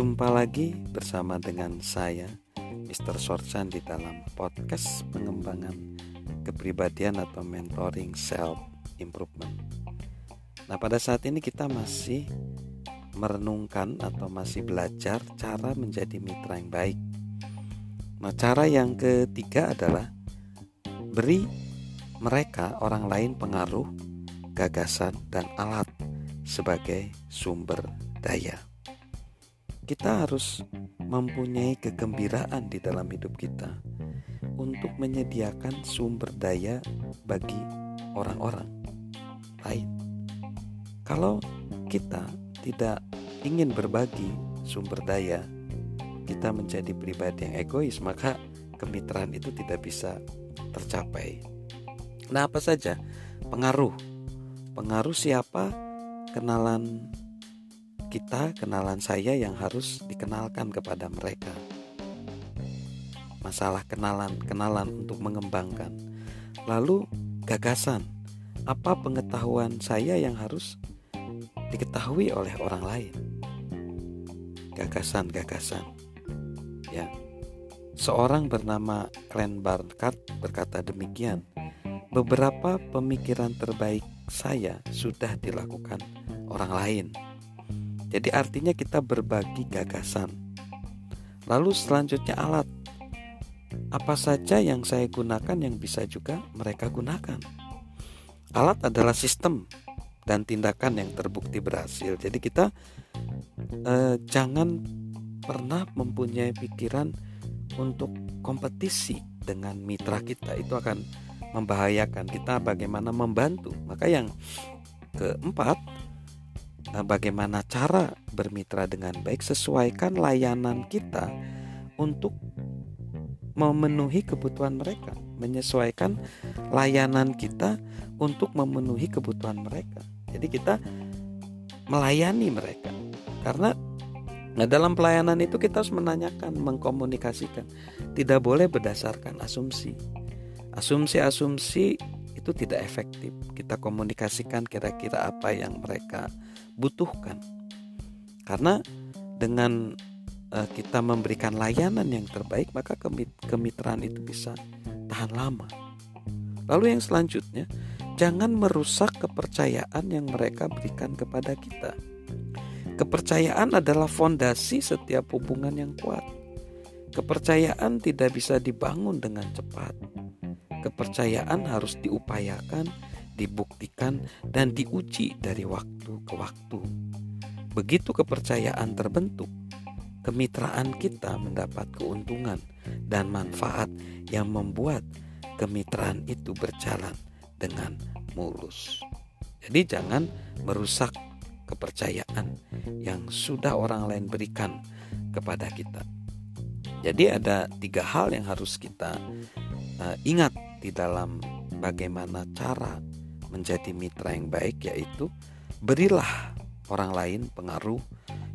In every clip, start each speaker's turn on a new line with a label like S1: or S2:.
S1: Jumpa lagi bersama dengan saya Mr. Sorchan di dalam podcast pengembangan kepribadian atau mentoring self improvement. Nah, pada saat ini kita masih merenungkan atau masih belajar cara menjadi mitra yang baik. Nah, cara yang ketiga adalah beri mereka orang lain pengaruh, gagasan, dan alat sebagai sumber daya. Kita harus mempunyai kegembiraan di dalam hidup kita untuk menyediakan sumber daya bagi orang-orang lain. Kalau kita tidak ingin berbagi sumber daya, kita menjadi pribadi yang egois, maka kemitraan itu tidak bisa tercapai. Nah, apa saja pengaruh? Pengaruh siapa? Kenalan kita, kenalan saya yang harus dikenalkan kepada mereka. Masalah kenalan, kenalan untuk mengembangkan. Lalu gagasan, apa pengetahuan saya yang harus diketahui oleh orang lain? Gagasan-gagasan. Ya. Seorang bernama Glenn Barnard berkata demikian. Beberapa pemikiran terbaik saya sudah dilakukan orang lain. Jadi artinya kita berbagi gagasan. Lalu selanjutnya alat. Apa saja yang saya gunakan yang bisa juga mereka gunakan. Alat adalah sistem dan tindakan yang terbukti berhasil. Jadi kita eh, jangan pernah mempunyai pikiran untuk kompetisi dengan mitra kita. Itu akan membahayakan kita bagaimana membantu. Maka yang keempat, eh, bagaimana cara bermitra dengan baik sesuaikan layanan kita untuk memenuhi kebutuhan mereka, menyesuaikan layanan kita untuk memenuhi kebutuhan mereka. Jadi kita melayani mereka. Karena Nah, dalam pelayanan itu kita harus menanyakan, mengkomunikasikan. Tidak boleh berdasarkan asumsi. Asumsi-asumsi itu tidak efektif. Kita komunikasikan kira-kira apa yang mereka butuhkan. Karena dengan uh, kita memberikan layanan yang terbaik, maka kemitraan itu bisa tahan lama. Lalu yang selanjutnya, jangan merusak kepercayaan yang mereka berikan kepada kita. Kepercayaan adalah fondasi setiap hubungan yang kuat. Kepercayaan tidak bisa dibangun dengan cepat Kepercayaan harus diupayakan, dibuktikan, dan diuji dari waktu ke waktu. Begitu kepercayaan terbentuk, kemitraan kita mendapat keuntungan dan manfaat yang membuat kemitraan itu berjalan dengan mulus. Jadi, jangan merusak kepercayaan yang sudah orang lain berikan kepada kita. Jadi, ada tiga hal yang harus kita uh, ingat di dalam bagaimana cara menjadi mitra yang baik yaitu berilah orang lain pengaruh,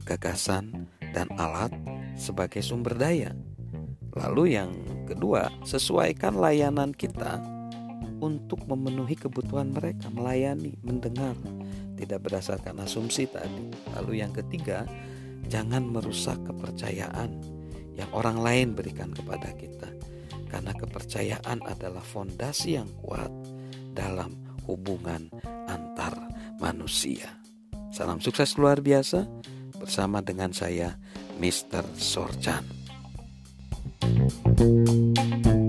S1: gagasan, dan alat sebagai sumber daya. Lalu yang kedua, sesuaikan layanan kita untuk memenuhi kebutuhan mereka, melayani, mendengar, tidak berdasarkan asumsi tadi. Lalu yang ketiga, jangan merusak kepercayaan yang orang lain berikan kepada kita karena kepercayaan adalah fondasi yang kuat dalam hubungan antar manusia. Salam sukses luar biasa bersama dengan saya Mr. Sorchan. thank you